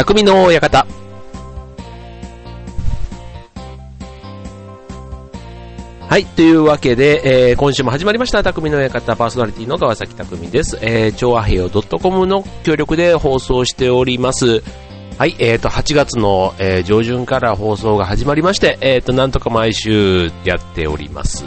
匠の館。はい。というわけで、えー、今週も始まりました、匠の館パーソナリティの川崎匠です。えー、超和平洋 .com の協力で放送しております。はい。えっ、ー、と、8月の、えー、上旬から放送が始まりまして、えっ、ー、と、なんとか毎週やっております。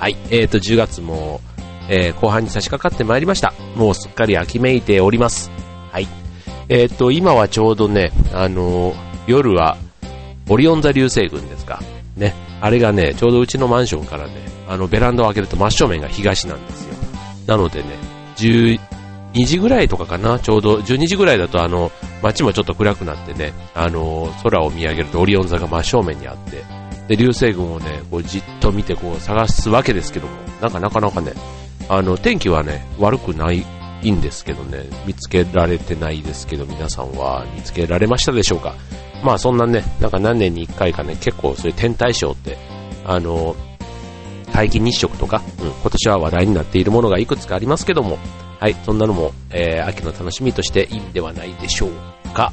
はい。えっ、と、10月も、えー、後半に差し掛かってまいりました。もうすっかり秋めいております。はい。えっ、ー、と、今はちょうどね、あのー、夜は、オリオン座流星群ですか。ね。あれがね、ちょうどうちのマンションからね、あの、ベランダを開けると真正面が東なんですよ。なのでね、12時ぐらいとかかな、ちょうど、12時ぐらいだとあの、街もちょっと暗くなってね、あの、空を見上げるとオリオン座が真正面にあって、で、流星群をね、こうじっと見てこう探すわけですけども、なんかなかなかね、あの、天気はね、悪くないいいんですけどね、見つけられてないですけど、皆さんは見つけられましたでしょうか？まあそんなね、なんか何年に一回かね、結構そういう天体ショーって、あの、皆既日食とか、うん、今年は話題になっているものがいくつかありますけども、はい、そんなのも、えー、秋の楽しみとしていいんではないでしょうか？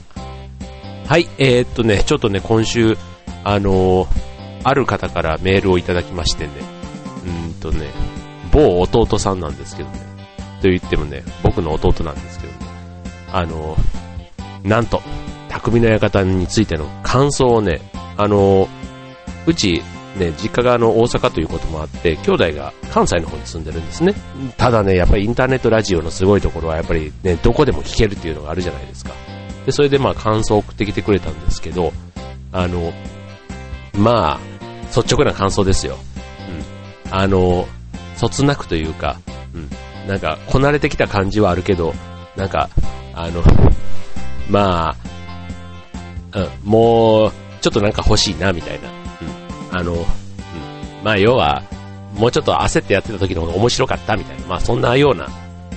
はい、えー、っとね、ちょっとね、今週、あのー、ある方からメールをいただきましてね、うんとね、某弟さんなんですけどね、と言ってもね、僕の弟なんですけどね、あの、なんと、匠の館についての感想をね、あの、うち、ね、実家があの大阪ということもあって、兄弟が関西の方に住んでるんですね。ただね、やっぱりインターネットラジオのすごいところはやっぱりね、どこでも聞けるっていうのがあるじゃないですか。で、それでまあ感想を送ってきてくれたんですけど、あの、まあ、率直な感想ですよ。うん。あの、そつなくというか、うん。なんか、こなれてきた感じはあるけど、なんか、あの、まあ、うん、もう、ちょっとなんか欲しいな、みたいな。うん。あの、うん。まあ、要は、もうちょっと焦ってやってた時の方が面白かったみたいな、まあそんなような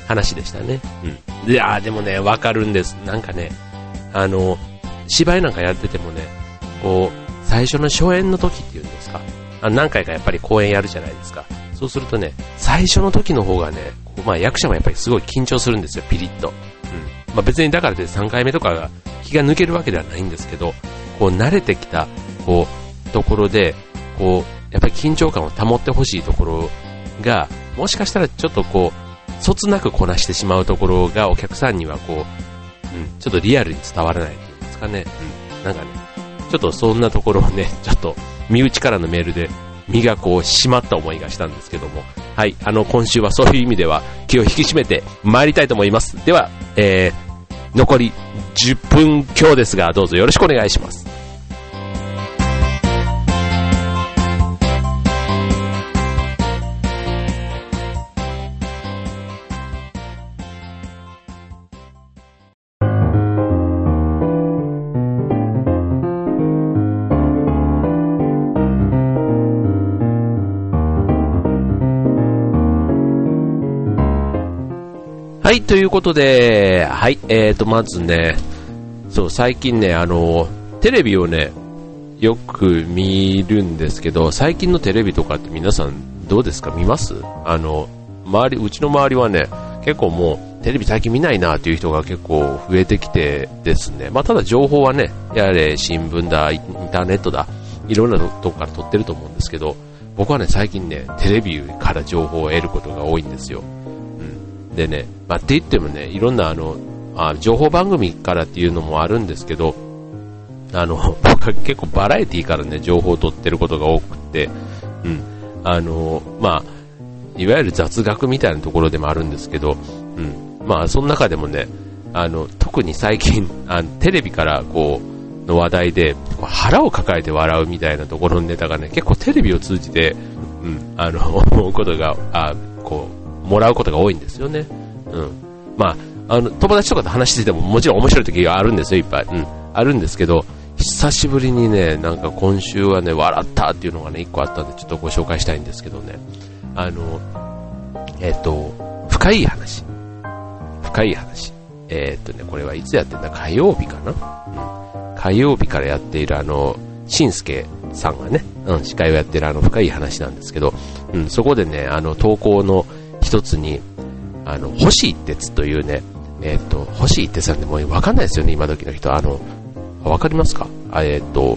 話でしたね。うん。で、あでもね、わかるんです。なんかね、あの、芝居なんかやっててもね、こう、最初の初演の時っていうんですか、あ何回かやっぱり公演やるじゃないですか。そうするとね、最初の時の方がね、まあ役者もやっぱりすごい緊張するんですよ、ピリッと。うん。まあ別にだからで3回目とかが気が抜けるわけではないんですけど、こう慣れてきた、こう、ところで、こう、やっぱり緊張感を保ってほしいところが、もしかしたらちょっとこう、そつなくこなしてしまうところがお客さんにはこう、うん、ちょっとリアルに伝わらないっていうんですかね。うん、なんかね、ちょっとそんなところをね、ちょっと身内からのメールで身がこう締まった思いがしたんですけども、はい、あの、今週はそういう意味では気を引き締めて参りたいと思います。では、えー、残り10分強ですが、どうぞよろしくお願いします。はい、ということで、はい、えーと、まずね、そう、最近ね、あの、テレビをね、よく見るんですけど、最近のテレビとかって皆さんどうですか？見ます？あの、周り、うちの周りはね、結構もう、テレビ最近見ないなっていう人が結構増えてきてですね、まあただ情報はね、やれ新聞だ、インターネットだ、いろんなとこから撮ってると思うんですけど、僕はね、最近ね、テレビから情報を得ることが多いんですよ。でね、まあ、って言ってもね、いろんなあの、あ情報番組からっていうのもあるんですけど、あの、僕は結構バラエティからね、情報を取ってることが多くて、うん、あの、まあ、いわゆる雑学みたいなところでもあるんですけど、うん、まあ、その中でもね、あの、特に最近、あのテレビからこう、の話題で、腹を抱えて笑うみたいなところのネタがね、結構テレビを通じて、うん、あの、思うことが、あ、こう、もらうことが多いんですよね。うん。まあ、あの、友達とかと話しててももちろん面白い時があるんですよ、いっぱい。うん。あるんですけど、久しぶりにね、なんか今週はね、笑ったっていうのがね、一個あったんで、ちょっとご紹介したいんですけどね。あの、えっ、と、深い話。深い話。えっ、とね、これはいつやってんだ？火曜日かな？うん。火曜日からやっているあの、しんすけさんがね、うん、司会をやってるあの深い話なんですけど、うん、そこでね、あの、投稿の一つに、あの、星一徹というね、えっ、ー、と、星一徹なんてもうわかんないですよね、今時の人。あの、わかりますか？えっ、と、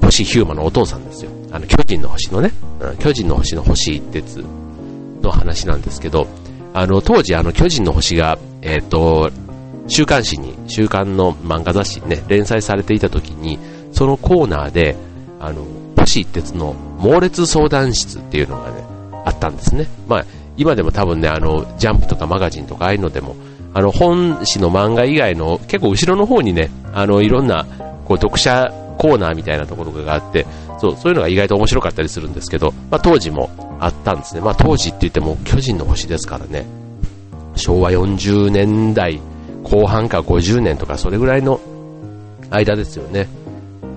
星ヒューマのお父さんですよ。あの、巨人の星のね、うん、巨人の星の星一徹の話なんですけど、あの、当時あの巨人の星が、えっ、と、週刊誌に、週刊の漫画雑誌にね、連載されていた時に、そのコーナーで、あの、星一徹の猛烈相談室っていうのがね、あったんですね。まあ、今でも多分ね、あの、ジャンプとかマガジンとかああいうのでも、あの、本誌の漫画以外の結構後ろの方にね、あの、いろんな、こう、読者コーナーみたいなところがあって、そう、そういうのが意外と面白かったりするんですけど、まあ、当時もあったんですね。まあ、当時って言っても巨人の星ですからね、昭和40年代後半か50年とかそれぐらいの間ですよね。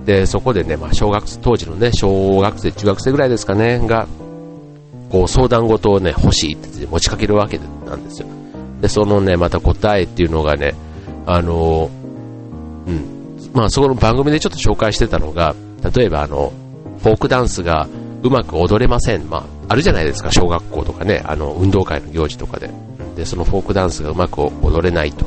で、そこでね、まあ、小学、当時のね、小学生、中学生ぐらいですかね、が、こう、相談事をね、欲しいって持ちかけるわけなんですよ。で、そのね、また答えっていうのがね、あの、うん、まあ、そこの番組でちょっと紹介してたのが、例えばあの、フォークダンスがうまく踊れません。まあ、あるじゃないですか、小学校とかね、あの、運動会の行事とかで。で、そのフォークダンスがうまく踊れないと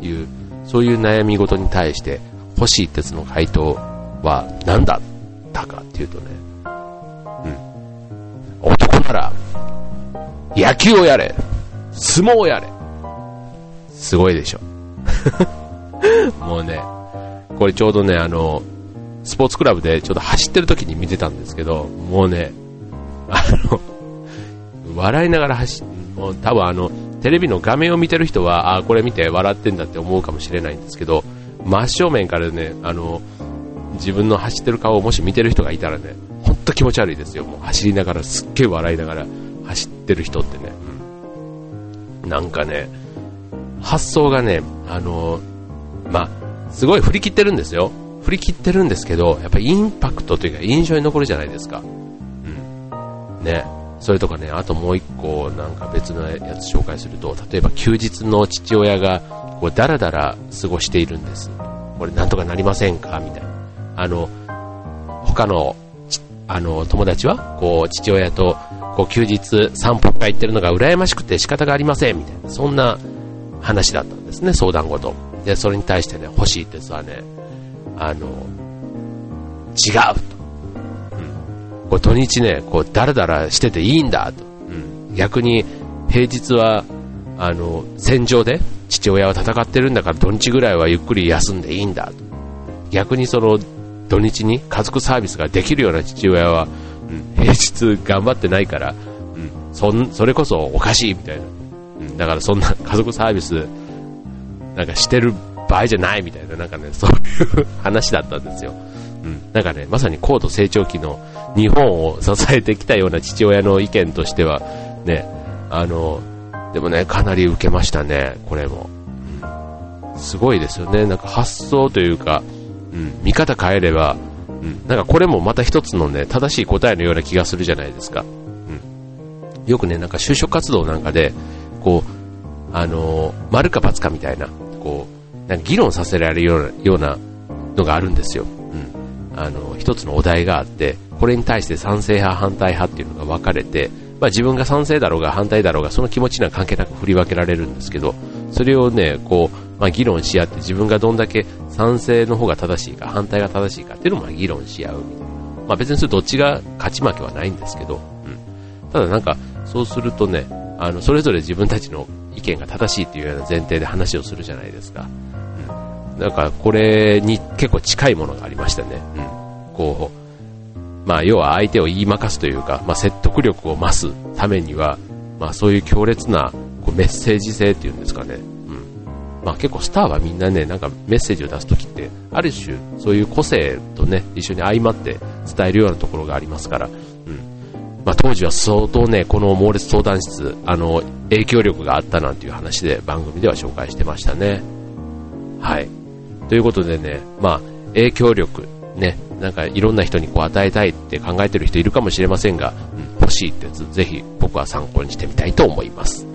いう、そういう悩み事に対して、星一徹の回答は何だったかっていうとね、なら、野球をやれ相撲をやれすごいでしょ。もうね、これちょうどね、あの、スポーツクラブでちょっと走ってる時に見てたんですけど、もうね、あの、笑いながら走もう多分あの、テレビの画面を見てる人は、あこれ見て笑ってんだって思うかもしれないんですけど、真正面からね、あの、自分の走ってる顔をもし見てる人がいたらね、っと気持ち悪いですよ。もう走りながら、すっげえ笑いながら走ってる人ってね、うん、なんかね、発想がね、あの、まあ、すごい振り切ってるんですよ。振り切ってるんですけど、やっぱインパクトというか印象に残るじゃないですか。うん。ね。それとかね、あともう一個なんか別のやつ紹介すると、例えば休日の父親がこうダラダラ過ごしているんです。これなんとかなりませんか？みたいな。あの、他の、あの、友達は、こう、父親と、こう、休日散歩会行ってるのが羨ましくて仕方がありません、みたいな。そんな話だったんですね、相談事。で、それに対してね、欲しいってやつはね、あの、違うと。うんこう土日ね、こう、だらだらしてていいんだと。うん、逆に、平日は、あの、戦場で父親は戦ってるんだから土日ぐらいはゆっくり休んでいいんだと。逆にその、土日に家族サービスができるような父親は、うん、平日頑張ってないから、うん、そん、それこそおかしいみたいな。うん、だからそんな 家族サービス、なんかしてる場合じゃないみたいな、なんかね、そういう話だったんですよ。うん、なんかね、まさに高度成長期の日本を支えてきたような父親の意見としては、ね、あの、でもね、かなり受けましたね、これも。うん、すごいですよね、なんか発想というか、うん、見方変えれば、うん、なんかこれもまた一つのね、正しい答えのような気がするじゃないですか。うん、よくね、なんか就職活動なんかで、こう、あの丸か×かみたいな、こう、なんか議論させられるようなようなのがあるんですよ。うん、あの、一つのお題があって、これに対して賛成派、反対派っていうのが分かれて、まあ、自分が賛成だろうが反対だろうが、その気持ちには関係なく振り分けられるんですけど、それをね、こう、まあ、議論し合って自分がどんだけ賛成の方が正しいか、反対が正しいかっていうのをまあ議論し合うみたいな。まあ、別にそれどっちが勝ち負けはないんですけど、うん。ただなんか、そうするとね、あの、それぞれ自分たちの意見が正しいっていうような前提で話をするじゃないですか。うん。なんか、これに結構近いものがありましたね。うん。こう、まあ、要は相手を言いまかすというか、まあ、説得力を増すためには、まあ、そういう強烈なこうメッセージ性っていうんですかね。まあ、結構スターはみんなね、なんかメッセージを出すときって、ある種、そういう個性とね、一緒に相まって伝えるようなところがありますから、うん。まあ、当時は相当ね、この猛烈相談室、あの、影響力があったなんていう話で番組では紹介してましたね。はい。ということでね、まあ、影響力、ね、なんかいろんな人にこう与えたいって考えてる人いるかもしれませんが、うん、欲しいってやつ、ぜひ僕は参考にしてみたいと思います。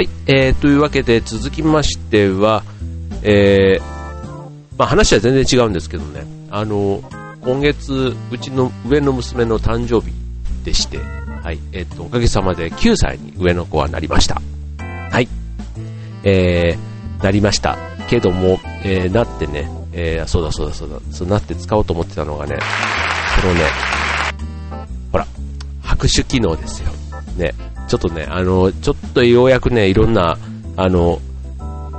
はい、えー、というわけで続きましては、えー、まあ話は全然違うんですけどね、あの、今月、うちの上の娘の誕生日でして、はい、えっ、ー、と、おかげさまで9歳に上の子はなりました。はい。えー、なりました。けども、えー、なってね、えー、そうだそうだそうだ、そうなって使おうと思ってたのがね、このね、ほら、拍手機能ですよ。ね、ちょっとね、あの、ちょっとようやくね、いろんな、あの、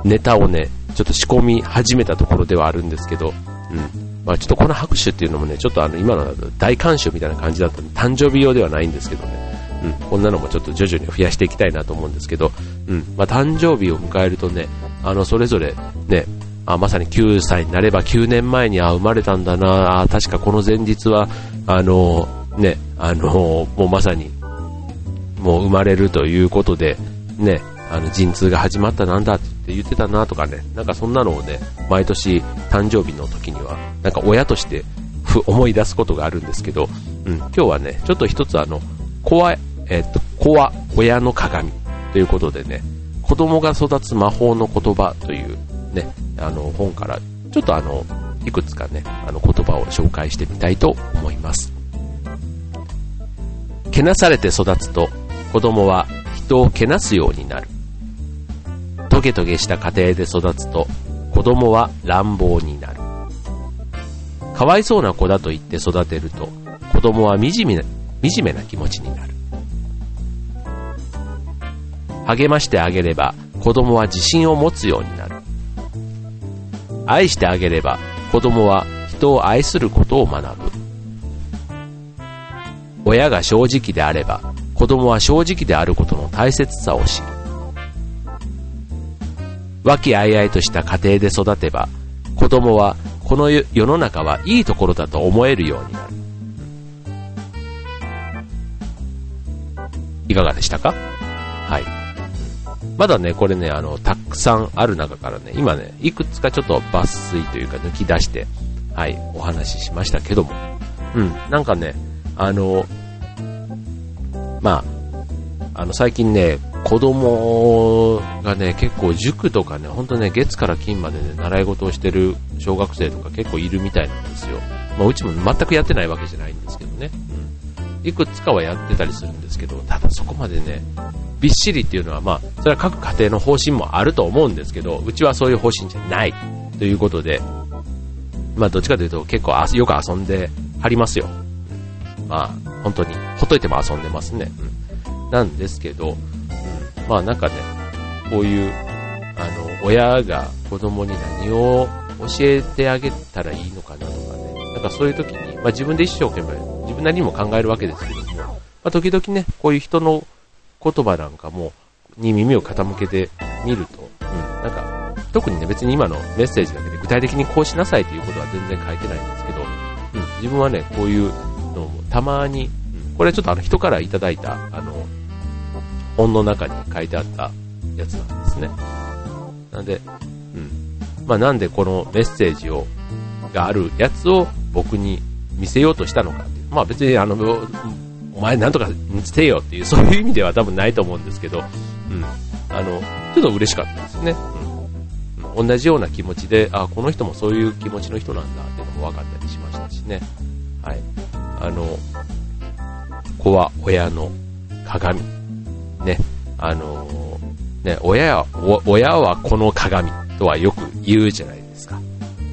ネタをね、ちょっと仕込み始めたところではあるんですけど、うん。まあちょっとこの拍手っていうのもね、ちょっとあの、今の大観衆みたいな感じだったんで、誕生日用ではないんですけどね、うん、こんなのもちょっと徐々に増やしていきたいなと思うんですけど、うん、まあ誕生日を迎えるとね、あの、それぞれね、あまさに9歳になれば9年前にあ生まれたんだなあ確かこの前日はあのねあのもうまさにもう生まれるということでねあの陣痛が始まったなんだって言ってたなとかねなんかそんなのをね毎年誕生日の時にはなんか親として思い出すことがあるんですけど、うん、今日はねちょっと一つあの子は、えっと子は親の鏡ということでね子供が育つ魔法の言葉というね、あの、本から、ちょっとあの、いくつかね、あの言葉を紹介してみたいと思います。けなされて育つと、子供は人をけなすようになる。トゲトゲした家庭で育つと、子供は乱暴になる。かわいそうな子だと言って育てると、子供は惨めな惨めな気持ちになる。励ましてあげれば、子供は自信を持つようになる。愛してあげれば子供は人を愛することを学ぶ。親が正直であれば子供は正直であることの大切さを知る。和気あいあいとした家庭で育てば子供はこの世の中はいいところだと思えるようになる。いかがでしたか？はい。まだね、これね、あの、たくさんある中からね、今ね、いくつかちょっと抜粋というか抜き出して、はい、お話ししましたけども、うん、なんかね、あの、まあ、あの、最近ね、子供がね、結構塾とかね、ほんとね、月から金までね、習い事をしてる小学生とか結構いるみたいなんですよ。まあ、うちも全くやってないわけじゃないんですけどね。うん。いくつかはやってたりするんですけど、ただそこまでね、びっしりっていうのは、まあ、それは各家庭の方針もあると思うんですけど、うちはそういう方針じゃないということで、まあ、どっちかというと結構よく遊んではりますよ。まあ、本当に、ほっといても遊んでますね。うん。なんですけど、うん、まあなんかね、こういう、あの、親が子供に何を教えてあげたらいいのかなとかね、なんかそういう時に、まあ自分で一生懸命、自分なりにも考えるわけですけども、まあ時々ね、こういう人の言葉なんかも、に耳を傾けてみると、うん、なんか、特にね、別に今のメッセージだけで具体的にこうしなさいということは全然書いてないんですけど、うん、自分はね、こういうのもたまに、うん、これちょっとあの人からいただいた、あの、本の中に書いてあったやつなんですね。なんで、うん。まあなんでこのメッセージを、があるやつを僕に見せようとしたのかっていう。まあ別にあの、お前なんとかしてよっていう、そういう意味では多分ないと思うんですけど、うん。あの、ちょっと嬉しかったですね。うん。同じような気持ちで、あ、この人もそういう気持ちの人なんだっていうのも分かったりしましたしね。はい。あの、子は親の鏡。ね。あのね、親は、親はこの鏡とはよく言うじゃないですか。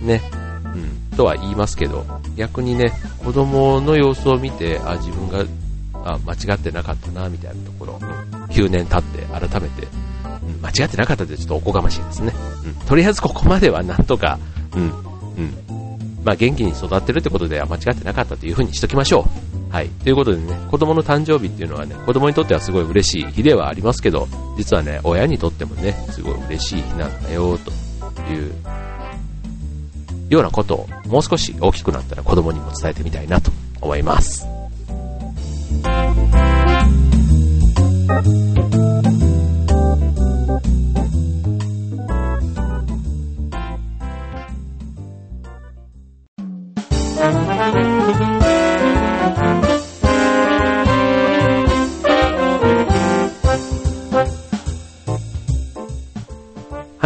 ね。うん。とは言いますけど、逆にね、子供の様子を見て、あ、自分があ、間違ってなかったな、みたいなところ、9年経って改めて、うん、間違ってなかったってちょっとおこがましいですね。うん、とりあえずここまではなんとか、うん、うん。まあ元気に育ってるってことでは間違ってなかったというふうにしときましょう。はい。ということでね、子供の誕生日っていうのはね、子供にとってはすごい嬉しい日ではありますけど、実はね、親にとってもね、すごい嬉しい日なんだよ、というようなことをもう少し大きくなったら子供にも伝えてみたいなと思います。は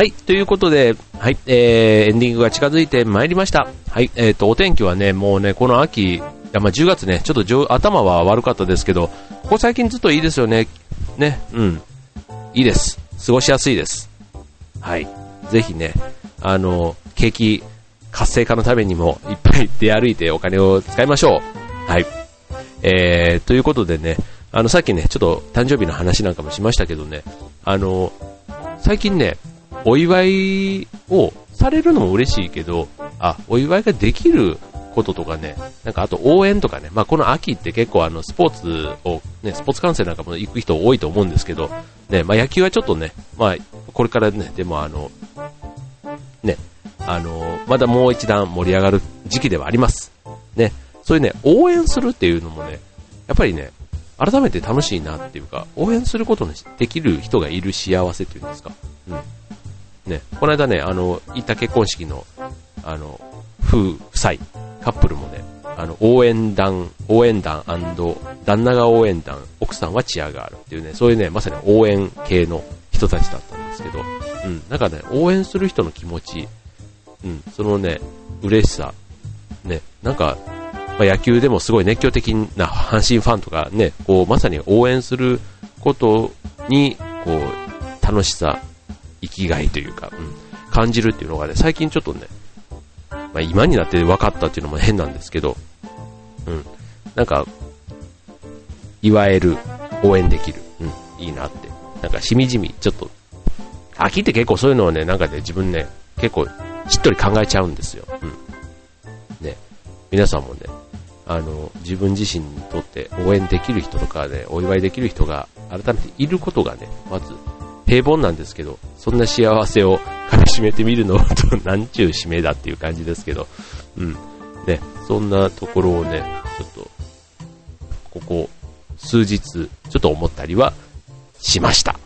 い、ということで、はい、えー、エンディングが近づいてまいりました。はい、えっ、ー、と、お天気はね、もうね、この秋、やまあ、10月ね、ちょっと頭は悪かったですけど、ここ最近ずっといいですよね。ね、うん。いいです。過ごしやすいです。はい。ぜひね、あの、景気、活性化のためにもいっぱい出歩いてお金を使いましょう。はい。えー、ということでね、あの、さっきね、ちょっと誕生日の話なんかもしましたけどね、あの、最近ね、お祝いをされるのも嬉しいけど、あ、お祝いができることとかね、なんかあと応援とかね、まあこの秋って結構あのスポーツを、ね、スポーツ観戦なんかも行く人多いと思うんですけど、ね、まあ野球はちょっとね、まあこれからね、でもあの、ね、あの、まだもう一段盛り上がる時期ではあります。ね、そういうね、応援するっていうのもね、やっぱりね、改めて楽しいなっていうか、応援することにできる人がいる幸せっていうんですか。うん。ね、この間ね、あの、行った結婚式の、あの、夫妻、カップルもね、あの、応援団、応援団旦那が応援団、奥さんはチアガールっていうね、そういうね、まさに応援系の人たちだったんですけど、うん、なんかね、応援する人の気持ち、うん、そのね、嬉しさ、ね、なんか、まあ、野球でもすごい熱狂的な阪神ファンとかね、こう、まさに応援することに、こう、楽しさ、生きがいというか、うん、感じるっていうのがね、最近ちょっとね、まあ、今になって分かったっていうのも変なんですけど、うん、なんか、祝える、応援できる、うん、いいなって。なんかしみじみ、ちょっと、秋って結構そういうのをね、なんかね、自分ね、結構、しっとり考えちゃうんですよ。うん。ね、皆さんもね、あの、自分自身にとって応援できる人とかね、お祝いできる人が改めていることがね、まず平凡なんですけど、そんな幸せをかみしめてみるのと、なんちゅう締めだっていう感じですけど、うん。ね、そんなところをね、ちょっと、ここ、数日、ちょっと思ったりはしました。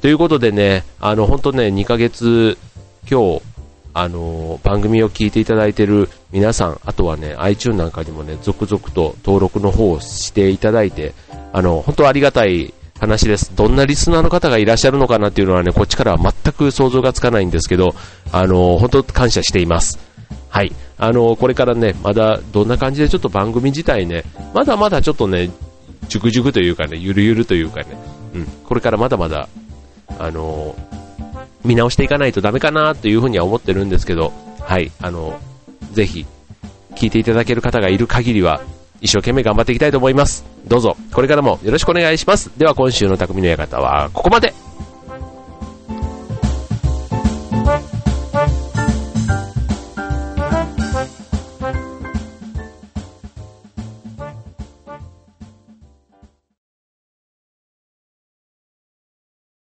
ということでね、あの、本当ね、2ヶ月、今日、あの番組を聞いていただいている皆さん、あとはね、iTune なんかにもね、続々と登録の方をしていただいて、あの、本当ありがたい話です。どんなリスナーの方がいらっしゃるのかなっていうのはね、こっちからは全く想像がつかないんですけど、あの、本当感謝しています。はい。あの、これからね、まだどんな感じでちょっと番組自体ね、まだまだちょっとね、じゅくじゅくというかね、ゆるゆるというかね、うん、これからまだまだ、あの、見直していかないとダメかなというふうには思ってるんですけど、はい、あの、ぜひ、聞いていただける方がいる限りは、一生懸命頑張っていきたいと思います。どうぞ、これからもよろしくお願いします。では今週の匠の館はここまで。